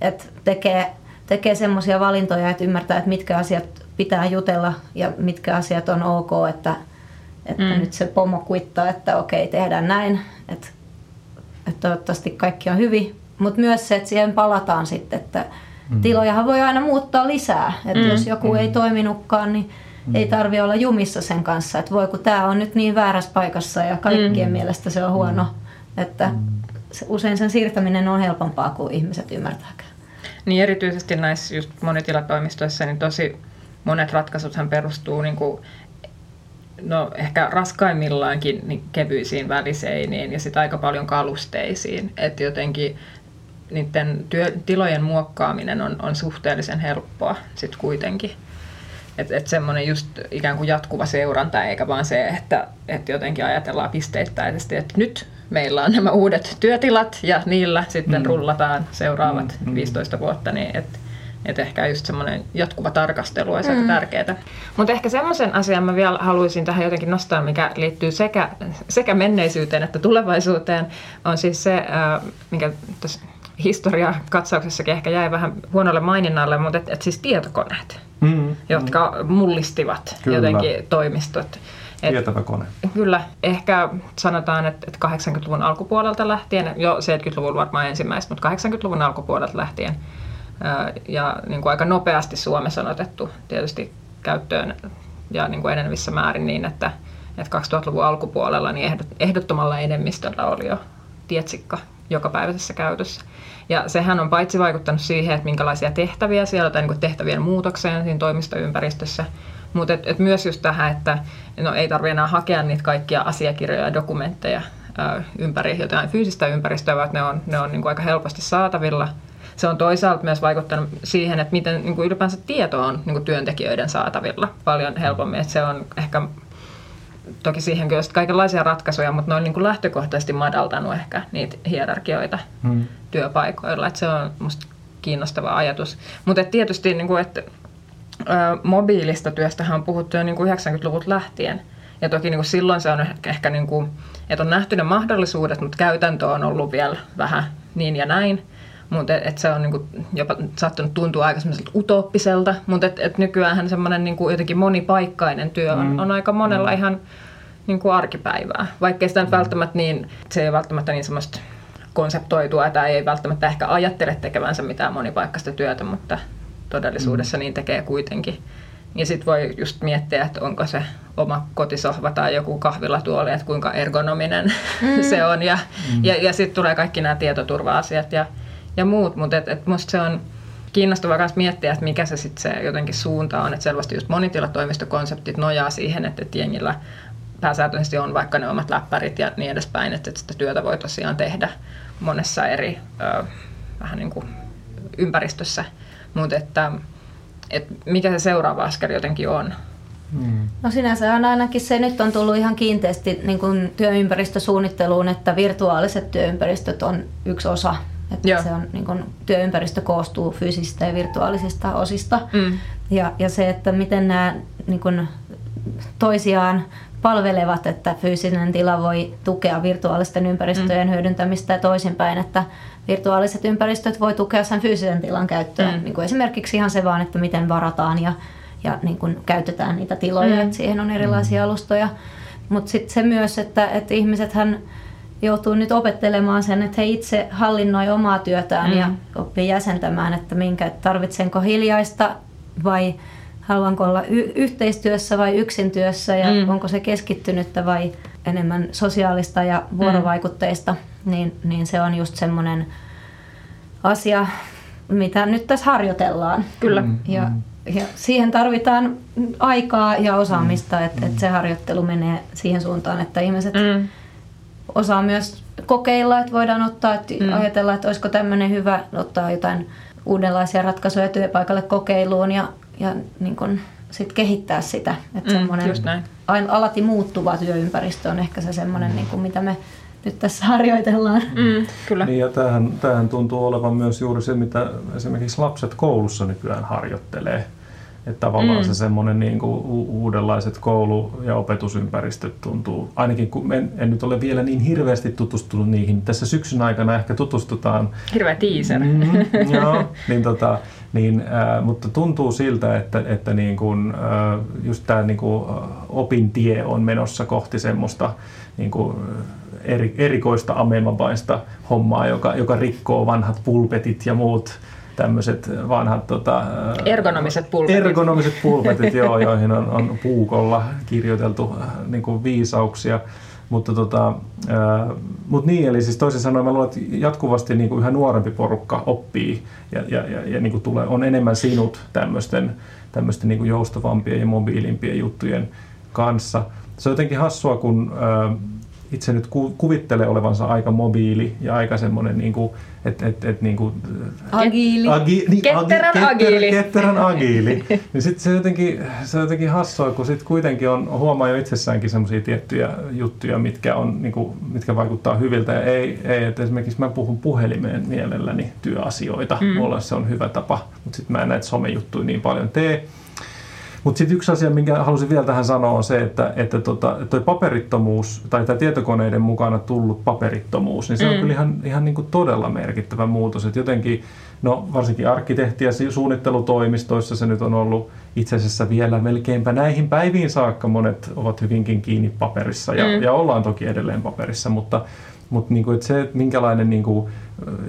että tekee, tekee semmoisia valintoja, että ymmärtää, että mitkä asiat pitää jutella ja mitkä asiat on ok, että, että mm. nyt se pomo kuittaa, että okei, tehdään näin, että, että toivottavasti kaikki on hyvin. Mutta myös se, että siihen palataan sitten, että mm. tilojahan voi aina muuttaa lisää. Että mm. jos joku mm. ei toiminutkaan, niin mm. ei tarvi olla jumissa sen kanssa, että voi kun tämä on nyt niin väärässä paikassa ja kaikkien mm. mielestä se on huono, mm. Että usein sen siirtäminen on helpompaa kuin ihmiset ymmärtääkään. Niin erityisesti näissä just monitilatoimistoissa niin tosi monet ratkaisuthan perustuu niin kuin, no ehkä raskaimmillaankin niin kevyisiin väliseiniin ja sitten aika paljon kalusteisiin. Että jotenkin niiden työ, tilojen muokkaaminen on, on suhteellisen helppoa sitten kuitenkin. Että et semmoinen just ikään kuin jatkuva seuranta, eikä vaan se, että et jotenkin ajatellaan pisteittäisesti, että nyt meillä on nämä uudet työtilat ja niillä sitten mm. rullataan seuraavat mm. 15 mm. vuotta, niin että et ehkä just semmoinen jatkuva tarkastelu olisi mm. aika tärkeää. Mutta ehkä semmoisen asian mä vielä haluaisin tähän jotenkin nostaa, mikä liittyy sekä, sekä menneisyyteen että tulevaisuuteen, on siis se, mikä tässä historiakatsauksessakin ehkä jäi vähän huonolle maininnalle, mutta et, et siis tietokoneet, mm, jotka mm. mullistivat Kyllä. jotenkin toimistot. Et, Tietävä kone. Kyllä. Ehkä sanotaan, että, että 80-luvun alkupuolelta lähtien, jo 70-luvun varmaan ensimmäistä, mutta 80-luvun alkupuolelta lähtien ja niin kuin aika nopeasti Suomessa on otettu tietysti käyttöön ja niin kuin enenevissä määrin niin, että, että 2000-luvun alkupuolella niin ehdottomalla enemmistöllä oli jo tietsikka jokapäiväisessä käytössä. Ja sehän on paitsi vaikuttanut siihen, että minkälaisia tehtäviä siellä tai niin tehtävien muutokseen siinä toimistoympäristössä, mutta et, et myös just tähän, että no, ei tarvitse enää hakea niitä kaikkia asiakirjoja ja dokumentteja ö, ympäri jotain fyysistä ympäristöä, vaan ne on, ne on niin kuin aika helposti saatavilla. Se on toisaalta myös vaikuttanut siihen, että miten niin kuin ylipäänsä tieto on niin kuin työntekijöiden saatavilla paljon helpommin. Että se on ehkä toki siihen kyllä kaikenlaisia ratkaisuja, mutta ne on niin kuin lähtökohtaisesti madaltanut ehkä niitä hierarkioita hmm. työpaikoilla. Että se on musta kiinnostava ajatus. Mutta tietysti, niin kuin, että mobiilista työstä on puhuttu jo niin kuin 90-luvulta lähtien. Ja toki niin kuin silloin se on ehkä, niin kuin, että on nähty ne mahdollisuudet, mutta käytäntö on ollut vielä vähän niin ja näin. Mutta et, et se on niinku jopa saattanut tuntua aika utooppiselta, mutta et, et nykyään semmoinen niinku jotenkin monipaikkainen työ on, mm. on aika monella mm. ihan niinku arkipäivää. Vaikkei sitä mm. välttämättä niin, se ei välttämättä niin semmoista konseptoitua tai ei välttämättä ehkä ajattele tekevänsä mitään monipaikkaista työtä, mutta todellisuudessa mm. niin tekee kuitenkin. Ja sitten voi just miettiä, että onko se oma kotisohva tai joku kahvilatuoli, että kuinka ergonominen mm. se on. Ja, mm. ja, ja sitten tulee kaikki nämä tietoturva-asiat ja, ja muut, mutta et, et musta se on kiinnostavaa myös miettiä, että mikä se sitten se jotenkin suunta on. Että selvästi just monitilatoimistokonseptit nojaa siihen, että, että jengillä pääsääntöisesti on vaikka ne omat läppärit ja niin edespäin, että, että sitä työtä voi tosiaan tehdä monessa eri ö, vähän niin kuin ympäristössä – mutta että, että mikä se seuraava askel jotenkin on. Hmm. No sinänsä on ainakin se, nyt on tullut ihan kiinteästi niin kuin työympäristösuunnitteluun, että virtuaaliset työympäristöt on yksi osa. Että se on, niin kuin, työympäristö koostuu fyysisistä ja virtuaalisista osista. Mm. Ja, ja se, että miten nämä niin kuin, toisiaan palvelevat, että fyysinen tila voi tukea virtuaalisten ympäristöjen mm. hyödyntämistä ja toisinpäin, että virtuaaliset ympäristöt voi tukea sen fyysisen tilan käyttöön. Mm. Niin kuin esimerkiksi ihan se vaan, että miten varataan ja, ja niin kuin käytetään niitä tiloja, mm. että siihen on erilaisia alustoja. Mutta sitten se myös, että, että ihmisethän joutuu nyt opettelemaan sen, että he itse hallinnoi omaa työtään mm. ja oppii jäsentämään, että minkä tarvitsenko hiljaista vai haluanko olla y- yhteistyössä vai yksin työssä ja mm. onko se keskittynyttä vai enemmän sosiaalista ja vuorovaikutteista, mm. niin, niin se on just semmoinen asia, mitä nyt tässä harjoitellaan. Kyllä. Mm. Ja, mm. ja siihen tarvitaan aikaa ja osaamista, mm. että, että se harjoittelu menee siihen suuntaan, että ihmiset mm. osaa myös kokeilla, että voidaan ottaa, että mm. ajatella, että olisiko tämmöinen hyvä ottaa jotain uudenlaisia ratkaisuja työpaikalle kokeiluun ja, ja niin kun sit kehittää sitä. Että mm, semmoinen alati muuttuva työympäristö on ehkä se semmoinen, niin kuin mitä me nyt tässä harjoitellaan. Mm, kyllä. Niin ja tämähän, tämähän tuntuu olevan myös juuri se, mitä esimerkiksi lapset koulussa nykyään harjoittelee. Että tavallaan mm. se semmoinen niin kuin uudenlaiset koulu- ja opetusympäristöt tuntuu, ainakin kun en, en nyt ole vielä niin hirveästi tutustunut niihin. Tässä syksyn aikana ehkä tutustutaan. Hirveä teaser. Mm, joo, niin tota, niin, äh, mutta tuntuu siltä, että, että niin kuin, äh, just tämä niin kuin opintie on menossa kohti semmoista niin kuin, eri, erikoista amemabaista hommaa, joka, joka rikkoo vanhat pulpetit ja muut tämmöiset vanhat... Tota, ergonomiset pulpetit. Ergonomiset pulpetit, joo, joihin on, on puukolla kirjoiteltu niin kuin viisauksia. Mutta tota, ää, mut niin, eli siis toisin sanoen mä luulen, että jatkuvasti niin kuin yhä nuorempi porukka oppii ja, ja, ja, ja niin kuin tulee, on enemmän sinut tämmöisten, tämmöisten niin joustavampien ja mobiilimpien juttujen kanssa. Se on jotenkin hassua, kun ää, itse nyt kuvittelee olevansa aika mobiili ja aika semmoinen niin kuin, et, et, et, niin kuin, agiili. Agi, niin, ketterän agi, agiili. Ketterän agiili. niin sit se, jotenkin, se on jotenkin hassua, kun sit kuitenkin on, huomaa jo itsessäänkin semmoisia tiettyjä juttuja, mitkä, on, niin kuin, mitkä vaikuttaa hyviltä. Ja ei, ei että esimerkiksi mä puhun puhelimeen mielelläni työasioita. Mm. Mulla se on hyvä tapa, mutta sitten mä en näitä somejuttuja niin paljon tee. Mutta sitten yksi asia, minkä halusin vielä tähän sanoa, on se, että, että tota, toi paperittomuus tai tämä tietokoneiden mukana tullut paperittomuus, niin se mm. on kyllä ihan, ihan niin kuin todella merkittävä muutos. Että jotenkin, no varsinkin arkkitehti- ja suunnittelutoimistoissa se nyt on ollut itse asiassa vielä melkeinpä näihin päiviin saakka monet ovat hyvinkin kiinni paperissa ja, mm. ja ollaan toki edelleen paperissa, mutta, mutta niin kuin, että se, että minkälainen niin kuin,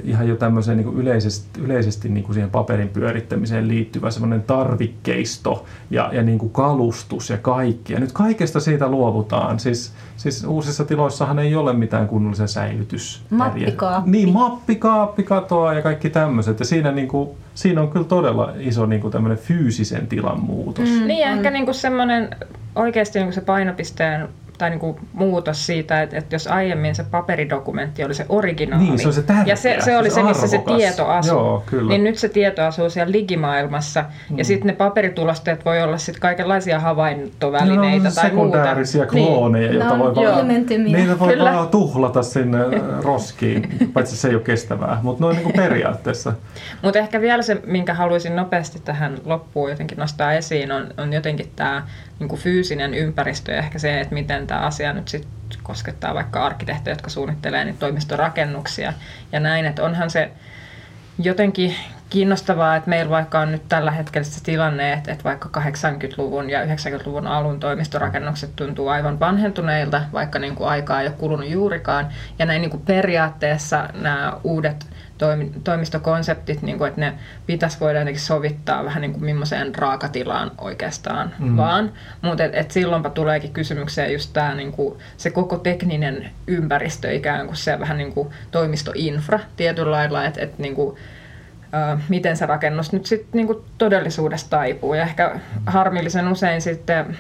ihan jo tämmöiseen niin yleisesti, yleisesti niin kuin siihen paperin pyörittämiseen liittyvä semmoinen tarvikkeisto ja, ja niin kuin kalustus ja kaikki. Ja nyt kaikesta siitä luovutaan. Siis, siis uusissa tiloissahan ei ole mitään kunnollisia säilytys. Mappikaappi. Niin, mappikaappi katoaa ja kaikki tämmöiset. Ja siinä, niin kuin, siinä on kyllä todella iso niin kuin tämmöinen fyysisen tilan muutos. Mm, niin, ehkä niin kuin semmoinen oikeasti niin kuin se painopisteen tai niin kuin muutos siitä, että, että jos aiemmin se paperidokumentti oli se originaali, niin, se on se tärkeä, ja se, se oli se, se missä se tieto asuu, Joo, kyllä. niin nyt se tieto asuu siellä digimaailmassa, mm. ja sitten ne paperitulosteet voi olla sitten kaikenlaisia havaintovälineitä no, tai sekundäärisiä muuta. klooneja, niin. joita no, voi vaan, niitä voi Kyllä. vaan tuhlata sinne roskiin, paitsi se ei ole kestävää, mutta noin niin kuin periaatteessa. Mutta ehkä vielä se, minkä haluaisin nopeasti tähän loppuun jotenkin nostaa esiin, on, on jotenkin tämä niin fyysinen ympäristö ja ehkä se, että miten tämä asia nyt sit koskettaa vaikka arkkitehtejä, jotka suunnittelee niitä toimistorakennuksia ja näin, että onhan se jotenkin kiinnostavaa, että meillä vaikka on nyt tällä hetkellä se tilanne, että, että vaikka 80-luvun ja 90-luvun alun toimistorakennukset tuntuu aivan vanhentuneilta, vaikka niin kuin aikaa ei ole kulunut juurikaan. Ja näin niin kuin periaatteessa nämä uudet toimistokonseptit, niin kuin, että ne pitäisi voida jotenkin sovittaa vähän niin kuin millaiseen raakatilaan oikeastaan mm. vaan. Mutta et, et silloinpa tuleekin kysymykseen just tämä niin kuin, se koko tekninen ympäristö ikään kuin se vähän niin kuin toimistoinfra tietyllä lailla, että et, niin kuin, miten se rakennus nyt sitten niinku todellisuudessa taipuu. Ja ehkä harmillisen usein sitten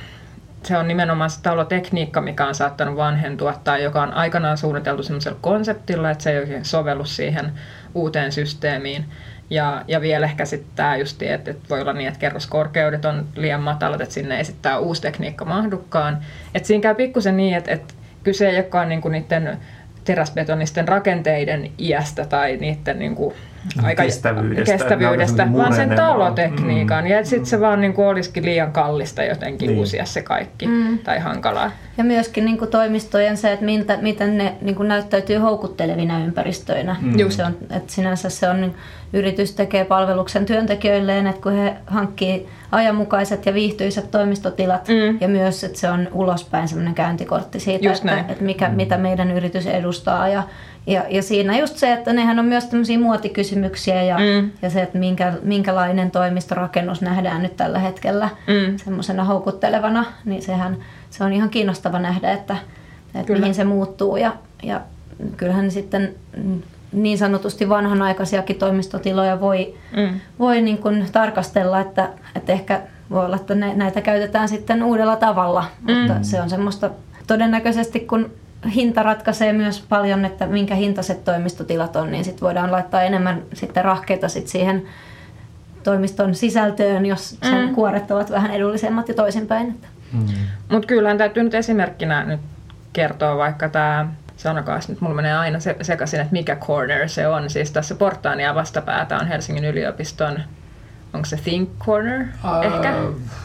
se on nimenomaan se talotekniikka, mikä on saattanut vanhentua tai joka on aikanaan suunniteltu sellaisella konseptilla, että se ei oikein sovellu siihen uuteen systeemiin. Ja, ja vielä ehkä sitten tämä just, että, että voi olla niin, että kerroskorkeudet on liian matalat, että sinne esittää uusi tekniikka mahdukkaan. Että siinä käy pikkusen niin, että, että kyse ei olekaan niinku niiden teräsbetonisten rakenteiden iästä tai niiden niinku aika Kestävyydestä, kestävyydestä vaan sen talotekniikan. Mm. Ja sitten se vaan niin kuin olisikin liian kallista jotenkin Niin. uusia se kaikki mm. tai hankalaa. Ja myöskin niin kuin toimistojen se, että miltä, miten ne niin kuin näyttäytyy houkuttelevina ympäristöinä. Mm. Se on, että sinänsä se on, niin yritys tekee palveluksen työntekijöilleen, että kun he hankkii ajanmukaiset ja viihtyiset toimistotilat Mm. ja myös, että se on ulospäin semmoinen käyntikortti siitä, Just että, näin. että mikä, mitä meidän yritys edustaa. Ja, ja, ja siinä just se, että nehän on myös tämmöisiä muotikysymyksiä ja, Mm. ja se, että minkä, minkälainen toimistorakennus nähdään nyt tällä hetkellä Mm. semmoisena houkuttelevana, niin sehän se on ihan kiinnostava nähdä, että, että Kyllä. mihin se muuttuu. Ja, ja kyllähän sitten niin sanotusti vanhanaikaisiakin toimistotiloja voi, Mm. voi niin kuin tarkastella, että, että ehkä voi olla, että nä- näitä käytetään sitten uudella tavalla, mutta se on semmoista todennäköisesti, kun hinta ratkaisee myös paljon, että minkä hintaiset toimistotilat on, niin sitten voidaan laittaa enemmän sitten rahkeita sit siihen toimiston sisältöön, jos sen Mm. kuoret ovat vähän edullisemmat ja toisinpäin. Että. Mm. Mutta kyllähän täytyy nyt esimerkkinä nyt kertoa vaikka tämä, sanokaa nyt, mulla menee aina se, sekaisin, että mikä corner se on. Siis tässä portaan ja vastapäätä on Helsingin yliopiston, onko se Think Corner ehkä?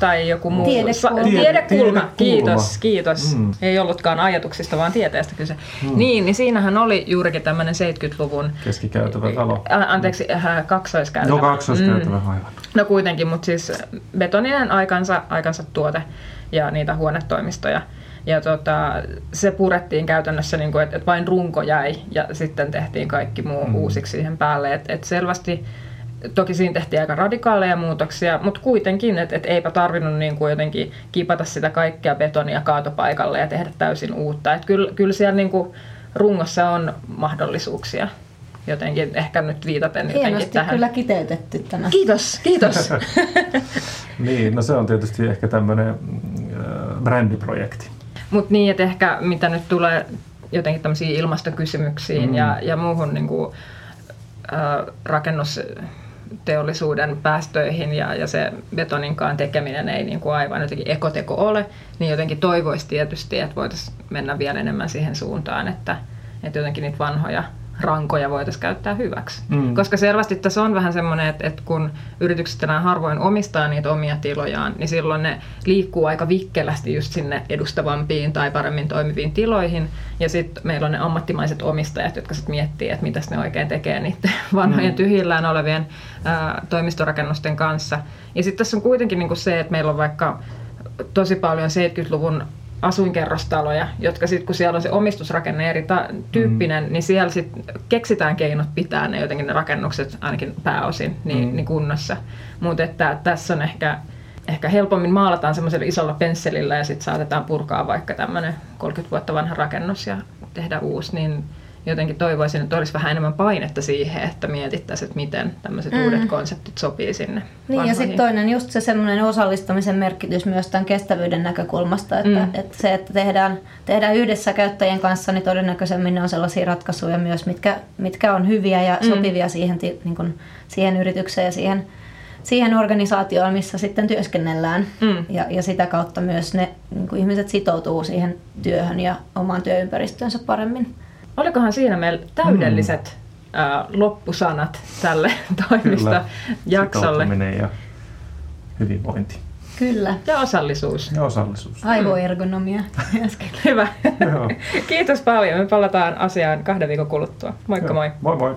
Tai joku muu. Tiedekulma. Tiede- tiedekulma. tiedekulma. Kiitos, kiitos. Mm. Ei ollutkaan ajatuksista, vaan tieteestä kyse. Niin, niin siinähän oli juurikin tämmöinen 70-luvun Keskikäytävä talo. Anteeksi, äh, kaksoiskäytävä. No kaksoiskäytävä, aivan. No kuitenkin, mutta siis betoninen aikansa, aikansa tuote ja niitä huonetoimistoja. Ja tota, se purettiin käytännössä, niin kuin, että, että vain runko jäi ja sitten tehtiin kaikki muu mm. uusiksi siihen päälle. Et, et selvästi, toki siinä tehtiin aika radikaaleja muutoksia, mutta kuitenkin, että et eipä tarvinnut niin kuin jotenkin kipata sitä kaikkea betonia kaatopaikalle ja tehdä täysin uutta. Et kyllä, kyllä siellä niin kuin rungossa on mahdollisuuksia jotenkin, ehkä nyt viitaten jotenkin Hienosti tähän. kyllä kiteytetty tämä. Kiitos, kiitos. Niin, no se on tietysti ehkä tämmöinen äh, brändiprojekti. Mutta niin, että ehkä mitä nyt tulee jotenkin tämmöisiin ilmastokysymyksiin mm. ja, ja muuhun niin kuin, äh, rakennusteollisuuden päästöihin ja, ja se betoninkaan tekeminen ei niin kuin aivan jotenkin ekoteko ole, niin jotenkin toivoisi tietysti, että voitaisiin mennä vielä enemmän siihen suuntaan, että, että jotenkin niitä vanhoja rankoja voitaisiin käyttää hyväksi. Mm. Koska selvästi tässä on vähän semmoinen, että, että kun yritykset enää harvoin omistaa niitä omia tilojaan, niin silloin ne liikkuu aika vikkelästi just sinne edustavampiin tai paremmin toimiviin tiloihin. Ja sitten meillä on ne ammattimaiset omistajat, jotka sitten miettii, että mitä ne oikein tekee niiden vanhojen tyhjillään olevien ää, toimistorakennusten kanssa. Ja sitten tässä on kuitenkin niinku se, että meillä on vaikka tosi paljon 70-luvun asuinkerrostaloja, jotka sitten kun siellä on se omistusrakenne eri ta- tyyppinen, mm. niin siellä sitten keksitään keinot pitää ne jotenkin ne rakennukset ainakin pääosin niin, Mm. niin kunnossa. Mutta että tässä on ehkä, ehkä helpommin maalataan semmoisella isolla pensselillä ja sitten saatetaan purkaa vaikka tämmöinen 30 vuotta vanha rakennus ja tehdä uusi, niin jotenkin toivoisin, että olisi vähän enemmän painetta siihen, että mietittäisiin, että miten tämmöiset mm. uudet konseptit sopii sinne Niin ja vanhoihin. sitten toinen just se semmoinen osallistamisen merkitys myös tämän kestävyyden näkökulmasta, että, Mm. että se, että tehdään, tehdään yhdessä käyttäjien kanssa, niin todennäköisemmin ne on sellaisia ratkaisuja myös, mitkä, mitkä on hyviä ja Mm. sopivia siihen, niin kuin, siihen yritykseen ja siihen, siihen organisaatioon, missä sitten työskennellään. Mm. Ja, ja sitä kautta myös ne niin kuin ihmiset sitoutuu siihen työhön ja omaan työympäristöönsä paremmin. Olikohan siinä meillä täydelliset mm. ää, loppusanat tälle toimistojaksolle? Sitoutuminen ja hyvinvointi Kyllä. Ja osallisuus. ja osallisuus. Aivoergonomia äsken. Hyvä. Joo. Kiitos paljon. Me palataan asiaan kahden viikon kuluttua. Moikka Joo. moi. Moi moi.